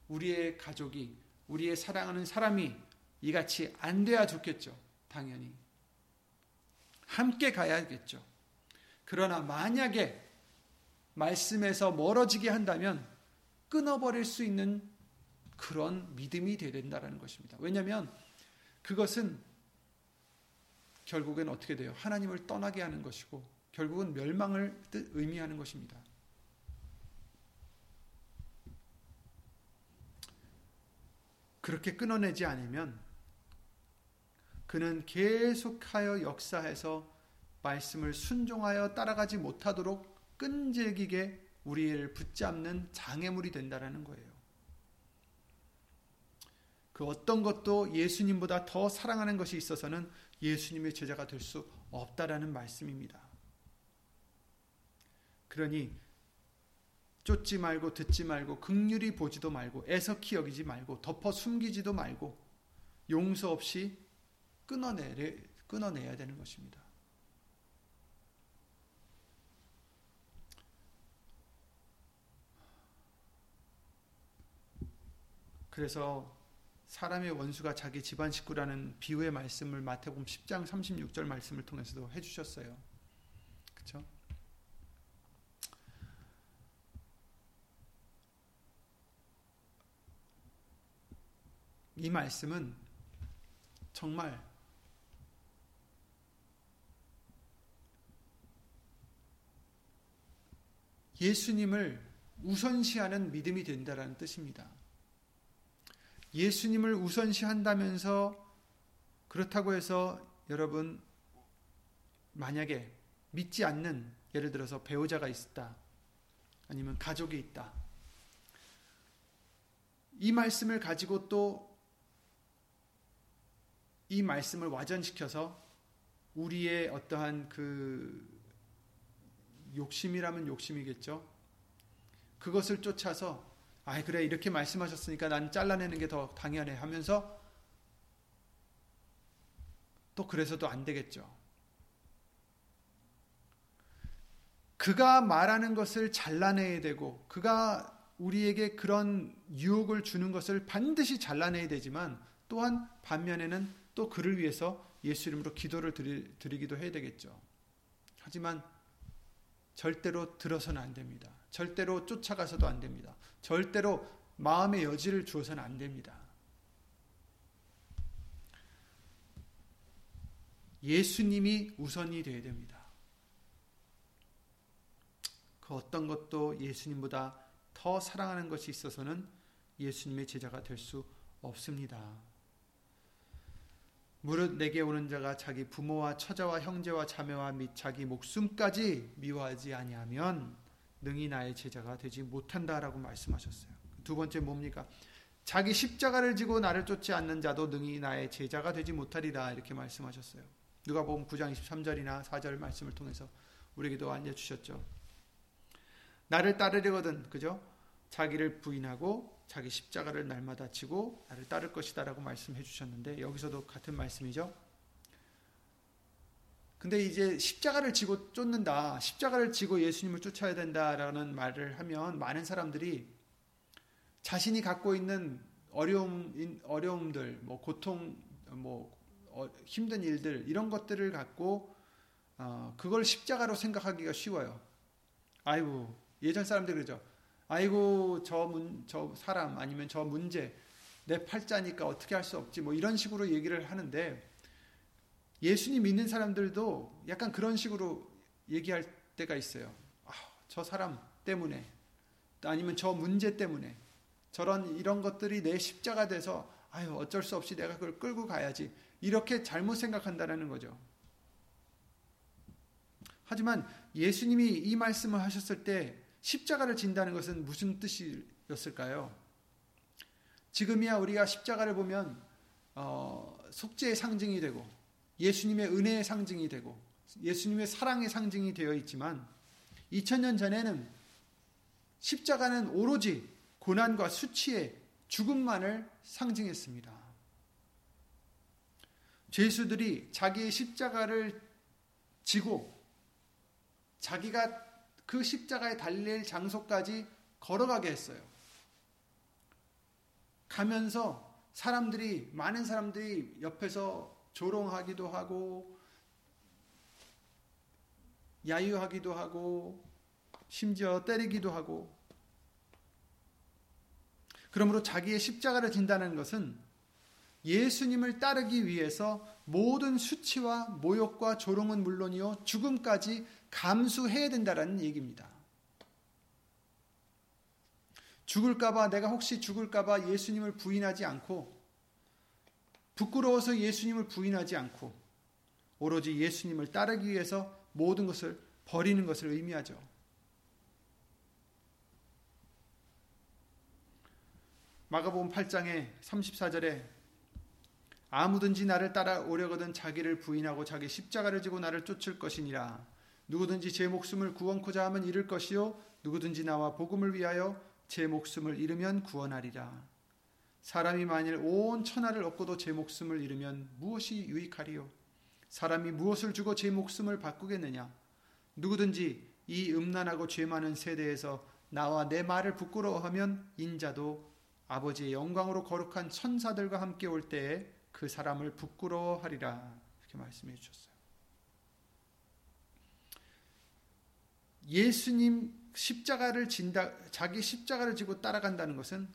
Speaker 1: 우리의 가족이 우리의 사랑하는 사람이 이같이 안 돼야 좋겠죠. 당연히. 함께 가야겠죠. 그러나 만약에 말씀에서 멀어지게 한다면 끊어버릴 수 있는 그런 믿음이 되야 된다는 것입니다. 왜냐하면 그것은 결국엔 어떻게 돼요? 하나님을 떠나게 하는 것이고 결국은 멸망을 의미하는 것입니다. 그렇게 끊어내지 않으면 그는 계속하여 역사해서 말씀을 순종하여 따라가지 못하도록 끈질기게 우리를 붙잡는 장애물이 된다라는 거예요. 그 어떤 것도 예수님보다 더 사랑하는 것이 있어서는 예수님의 제자가 될 수 없다라는 말씀입니다. 그러니 쫓지 말고 듣지 말고 극률이 보지도 말고 애석히 여기지 말고 덮어 숨기지도 말고 용서 없이 끊어내 끊어내야 되는 것입니다. 그래서 사람의 원수가 자기 집안 식구라는 비유의 말씀을 마태복음 10장 36절 말씀을 통해서도 해 주셨어요. 그렇죠? 이 말씀은 정말 예수님을 우선시하는 믿음이 된다라는 뜻입니다. 예수님을 우선시한다면서 그렇다고 해서 여러분 만약에 믿지 않는 예를 들어서 배우자가 있다. 아니면 가족이 있다. 이 말씀을 가지고 또 이 말씀을 와전시켜서 우리의 어떠한 그 욕심이라면 욕심이겠죠. 그것을 쫓아서 아 그래 이렇게 말씀하셨으니까 난 잘라내는 게 더 당연해 하면서 또 그래서도 안 되겠죠. 그가 말하는 것을 잘라내야 되고 그가 우리에게 그런 유혹을 주는 것을 반드시 잘라내야 되지만 또한 반면에는 또 그를 위해서 예수 이름으로 기도를 드리, 드리기도 해야 되겠죠. 하지만 절대로 들어서는 안 됩니다. 절대로 쫓아가서도 안 됩니다. 절대로 마음의 여지를 주어서는 안 됩니다. 예수님이 우선이 되어야 됩니다. 그 어떤 것도 예수님보다 더 사랑하는 것이 있어서는 예수님의 제자가 될 수 없습니다. 무릇 내게 오는 자가 자기 부모와 처자와 형제와 자매와 및 자기 목숨까지 미워하지 아니하면 능히 나의 제자가 되지 못한다라고 말씀하셨어요. 두 번째 뭡니까? 자기 십자가를 지고 나를 쫓지 않는 자도 능히 나의 제자가 되지 못하리라 이렇게 말씀하셨어요. 누가 보면 9장 23절이나 4절 말씀을 통해서 우리에게도 알려 주셨죠. 나를 따르려거든 그죠? 자기를 부인하고 자기 십자가를 날마다 지고 나를 따를 것이다라고 말씀해 주셨는데 여기서도 같은 말씀이죠. 근데 이제 십자가를 지고 쫓는다. 십자가를 지고 예수님을 쫓아야 된다라는 말을 하면 많은 사람들이 자신이 갖고 있는 어려움 어려움들, 뭐 고통, 뭐 어, 힘든 일들 이런 것들을 갖고 어, 그걸 십자가로 생각하기가 쉬워요. 아이고 예전 사람들 그러죠. 아이고 저, 문, 저 사람 아니면 저 문제 내 팔자니까 어떻게 할 수 없지 뭐 이런 식으로 얘기를 하는데 예수님 믿는 사람들도 약간 그런 식으로 얘기할 때가 있어요. 아, 저 사람 때문에 아니면 저 문제 때문에 저런 이런 것들이 내 십자가 돼서 아유 어쩔 수 없이 내가 그걸 끌고 가야지 이렇게 잘못 생각한다라는 거죠. 하지만 예수님이 이 말씀을 하셨을 때 십자가를 진다는 것은 무슨 뜻이었을까요? 지금이야 우리가 십자가를 보면 어, 속죄의 상징이 되고 예수님의 은혜의 상징이 되고 예수님의 사랑의 상징이 되어 있지만 2000년 전에는 십자가는 오로지 고난과 수치의 죽음만을 상징했습니다. 죄수들이 자기의 십자가를 지고 자기가 그 십자가에 달릴 장소까지 걸어가게 했어요. 가면서 사람들이 많은 사람들이 옆에서 조롱하기도 하고 야유하기도 하고 심지어 때리기도 하고 그러므로 자기의 십자가를 진다는 것은 예수님을 따르기 위해서 모든 수치와 모욕과 조롱은 물론이요 죽음까지 감수해야 된다라는 얘기입니다. 죽을까봐 내가 혹시 죽을까봐 예수님을 부인하지 않고 부끄러워서 예수님을 부인하지 않고 오로지 예수님을 따르기 위해서 모든 것을 버리는 것을 의미하죠. 마가복음 8장의 34절에 아무든지 나를 따라오려거든 자기를 부인하고 자기 십자가를 지고 나를 쫓을 것이니라. 누구든지 제 목숨을 구원코자 하면 잃을 것이요 누구든지 나와 복음을 위하여 제 목숨을 잃으면 구원하리라. 사람이 만일 온 천하를 얻고도 제 목숨을 잃으면 무엇이 유익하리요? 사람이 무엇을 주고 제 목숨을 바꾸겠느냐? 누구든지 이 음란하고 죄 많은 세대에서 나와 내 말을 부끄러워하면 인자도 아버지의 영광으로 거룩한 천사들과 함께 올 때에 그 사람을 부끄러워하리라. 이렇게 말씀해 주셨어요. 예수님 십자가를 진다, 자기 십자가를 지고 따라간다는 것은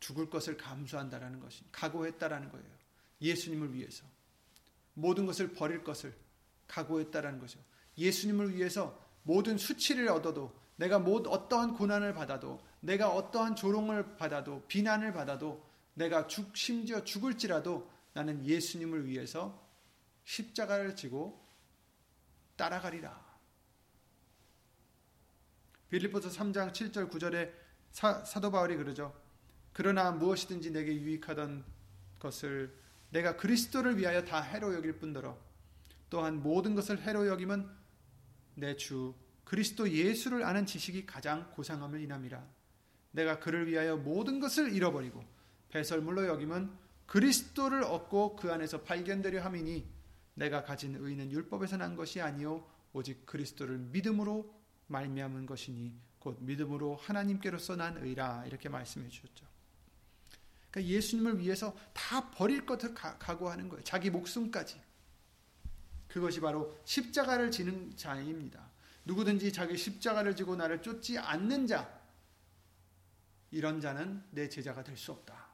Speaker 1: 죽을 것을 감수한다라는 것이 각오했다라는 거예요. 예수님을 위해서 모든 것을 버릴 것을 각오했다라는 거죠. 예수님을 위해서 모든 수치를 얻어도 내가 못 어떠한 고난을 받아도 내가 어떠한 조롱을 받아도 비난을 받아도 내가 죽 심지어 죽을지라도 나는 예수님을 위해서 십자가를 지고 따라가리라. 빌립보서 3장 7절 9절에 사, 사도 바울이 그러죠. 그러나 무엇이든지 내게 유익하던 것을 내가 그리스도를 위하여 다 해로 여길 뿐더러 또한 모든 것을 해로 여김은 내 주 그리스도 예수를 아는 지식이 가장 고상함을 인함이라. 내가 그를 위하여 모든 것을 잃어버리고 배설물로 여김은 그리스도를 얻고 그 안에서 발견되려 함이니 내가 가진 의는 율법에서 난 것이 아니요 오직 그리스도를 믿음으로 말미암은 것이니 곧 믿음으로 하나님께로서 난 의라 이렇게 말씀해 주셨죠. 그러니까 예수님을 위해서 다 버릴 것을 각오하는 거예요. 자기 목숨까지. 그것이 바로 십자가를 지는 자입니다. 누구든지 자기 십자가를 지고 나를 쫓지 않는 자, 이런 자는 내 제자가 될 수 없다.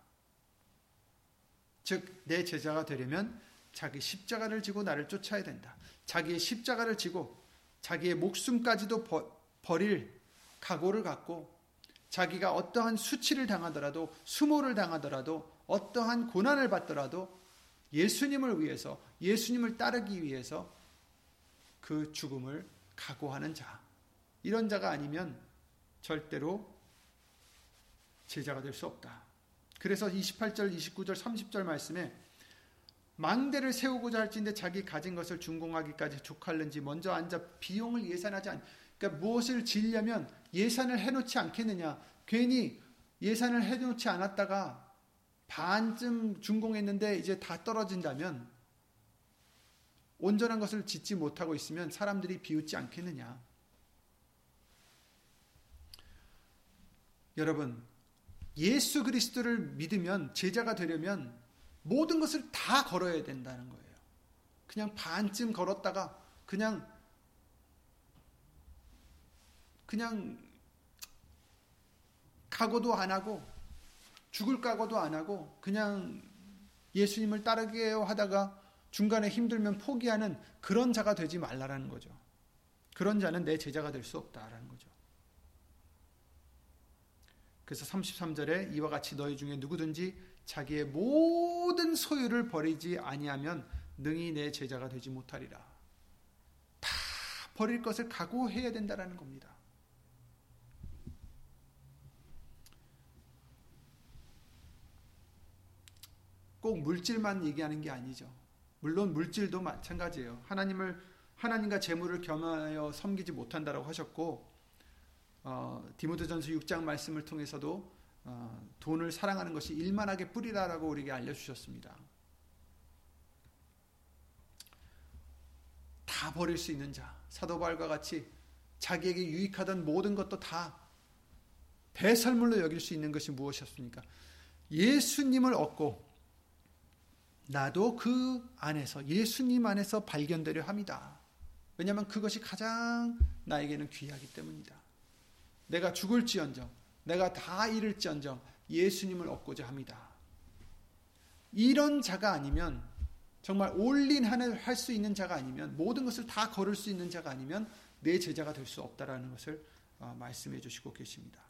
Speaker 1: 즉, 내 제자가 되려면 자기 십자가를 지고 나를 쫓아야 된다. 자기의 십자가를 지고 자기의 목숨까지도 버릴 각오를 갖고 자기가 어떠한 수치를 당하더라도 수모를 당하더라도 어떠한 고난을 받더라도 예수님을 위해서 예수님을 따르기 위해서 그 죽음을 각오하는 자 이런 자가 아니면 절대로 제자가 될 수 없다. 그래서 28절, 29절, 30절 말씀에 망대를 세우고자 할진데 자기 가진 것을 준공하기까지 족할는지 먼저 앉아 비용을 예산하지 않. 그러니까 무엇을 지려면 예산을 해놓지 않겠느냐. 괜히 예산을 해놓지 않았다가 반쯤 준공했는데 이제 다 떨어진다면 온전한 것을 짓지 못하고 있으면 사람들이 비웃지 않겠느냐. 여러분, 예수 그리스도를 믿으면 제자가 되려면 모든 것을 다 걸어야 된다는 거예요. 그냥 반쯤 걸었다가 그냥 그냥 각오도 안 하고 죽을 각오도 안 하고 그냥 예수님을 따르게요 하다가 중간에 힘들면 포기하는 그런 자가 되지 말라라는 거죠. 그런 자는 내 제자가 될 수 없다라는 거죠. 그래서 33절에 이와 같이 너희 중에 누구든지 자기의 모든 소유를 버리지 아니하면 능히 내 제자가 되지 못하리라. 다 버릴 것을 각오해야 된다라는 겁니다. 꼭 물질만 얘기하는 게 아니죠. 물론 물질도 마찬가지예요. 하나님을 하나님과 재물을 겸하여 섬기지 못한다라고 하셨고 어, 디모데전서 6장 말씀을 통해서도 어, 돈을 사랑하는 것이 일만하게 뿌리라라고 우리에게 알려주셨습니다. 다 버릴 수 있는 자, 사도 바울과 같이 자기에게 유익하던 모든 것도 다 배설물로 여길 수 있는 것이 무엇이었습니까? 예수님을 얻고 나도 그 안에서 예수님 안에서 발견되려 합니다. 왜냐하면 그것이 가장 나에게는 귀하기 때문이다. 내가 죽을지언정, 내가 다 잃을지언정 예수님을 얻고자 합니다. 이런 자가 아니면 정말 올린 할수 있는 자가 아니면 모든 것을 다 걸을 수 있는 자가 아니면 내 제자가 될 수 없다라는 것을 어, 말씀해 주시고 계십니다.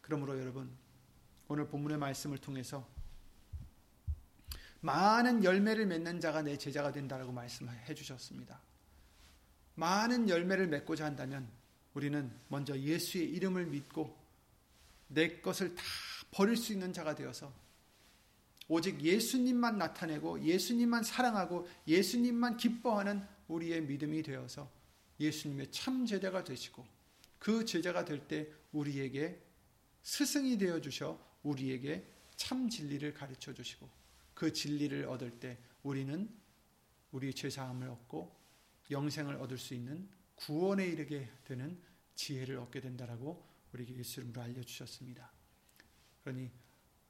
Speaker 1: 그러므로 여러분 오늘 본문의 말씀을 통해서 많은 열매를 맺는 자가 내 제자가 된다라고 말씀해 주셨습니다. 많은 열매를 맺고자 한다면 우리는 먼저 예수의 이름을 믿고 내 것을 다 버릴 수 있는 자가 되어서 오직 예수님만 나타내고 예수님만 사랑하고 예수님만 기뻐하는 우리의 믿음이 되어서 예수님의 참 제자가 되시고 그 제자가 될 때 우리에게 스승이 되어 주셔 우리에게 참 진리를 가르쳐 주시고 그 진리를 얻을 때 우리는 우리 죄 사함을 얻고 영생을 얻을 수 있는 구원에 이르게 되는 지혜를 얻게 된다라고 우리에게 예수 이름으로 알려주셨습니다. 그러니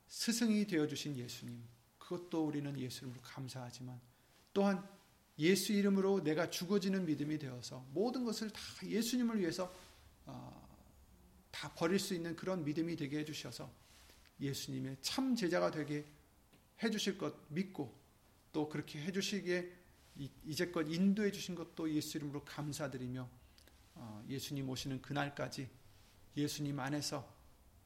Speaker 1: 스승이 되어주신 예수님, 그것도 우리는 예수 이름으로 감사하지만 또한 예수 이름으로 내가 죽어지는 믿음이 되어서 모든 것을 다 예수님을 위해서 어, 다 버릴 수 있는 그런 믿음이 되게 해주셔서 예수님의 참 제자가 되게 해주실 것 믿고 또 그렇게 해주시기에 이제껏 인도해 주신 것도 예수 이름으로 감사드리며 어, 예수님 오시는 그날까지 예수님 안에서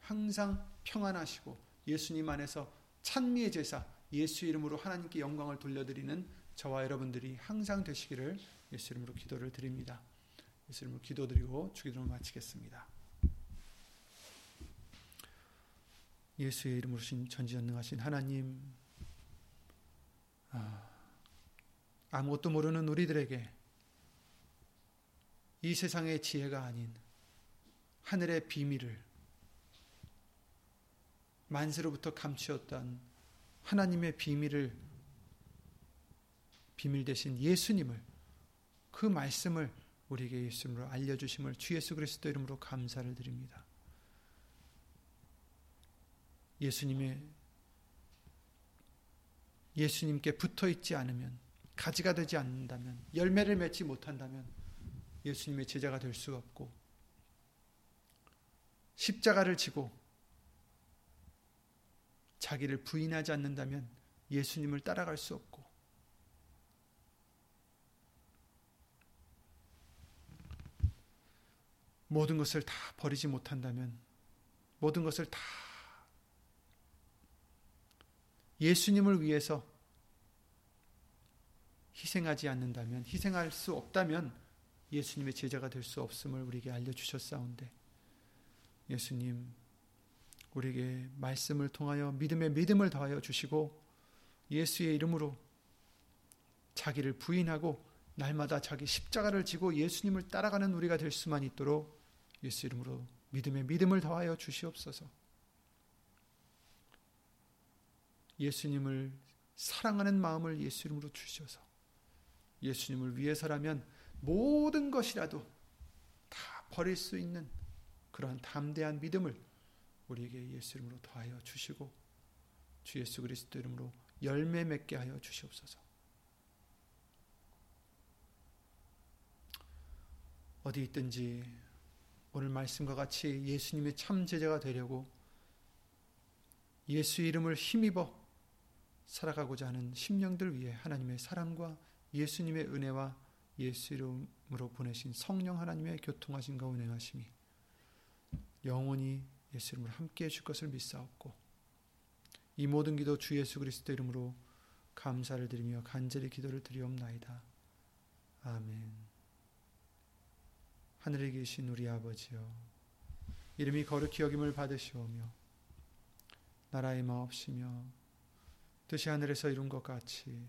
Speaker 1: 항상 평안하시고 예수님 안에서 찬미의 제사 예수 이름으로 하나님께 영광을 돌려드리는 저와 여러분들이 항상 되시기를 예수 이름으로 기도를 드립니다. 예수 이름으로 기도드리고 주기도를 마치겠습니다. 예수의 이름으로 신 전지전능하신 하나님 아, 아무것도 모르는 우리들에게 이 세상의 지혜가 아닌 하늘의 비밀을 만세로부터 감추었던 하나님의 비밀을 비밀 대신 예수님을 그 말씀을 우리에게 예수님으로 알려주심을 주 예수 그리스도 이름으로 감사를 드립니다. 예수님의 예수님께 붙어 있지 않으면 가지가 되지 않는다면 열매를 맺지 못한다면 예수님의 제자가 될 수가 없고 십자가를 지고 자기를 부인하지 않는다면 예수님을 따라갈 수 없고 모든 것을 다 버리지 못한다면 모든 것을 다 예수님을 위해서 희생하지 않는다면 희생할 수 없다면 예수님의 제자가 될 수 없음을 우리에게 알려주셨사온데 예수님 우리에게 말씀을 통하여 믿음의 믿음을 더하여 주시고 예수의 이름으로 자기를 부인하고 날마다 자기 십자가를 지고 예수님을 따라가는 우리가 될 수만 있도록 예수 이름으로 믿음의 믿음을 더하여 주시옵소서. 예수님을 사랑하는 마음을 예수 이름으로 주셔서 예수님을 위해서라면 모든 것이라도 다 버릴 수 있는 그러한 담대한 믿음을 우리에게 예수 이름으로 더하여 주시고 주 예수 그리스도 이름으로 열매 맺게 하여 주시옵소서. 어디 있든지 오늘 말씀과 같이 예수님의 참 제자가 되려고 예수 이름을 힘입어 살아가고자 하는 심령들 위해 하나님의 사랑과 예수님의 은혜와 예수 이름으로 보내신 성령 하나님의 교통하심과 운행하심이 영원히 예수 이름으로 함께 해 줄 것을 믿사옵고 이 모든 기도 주 예수 그리스도 이름으로 감사를 드리며 간절히 기도를 드리옵나이다. 아멘. 하늘에 계신 우리 아버지여 이름이 거룩히 여김을 받으시오며 나라의 마옵시며 뜻이 하늘에서 이룬 것 같이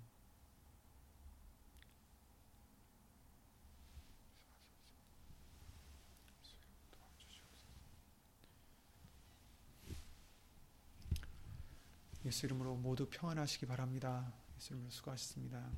Speaker 1: 예수 이름으로 모두 평안하시기 바랍니다. 예수 이름으로 수고하셨습니다.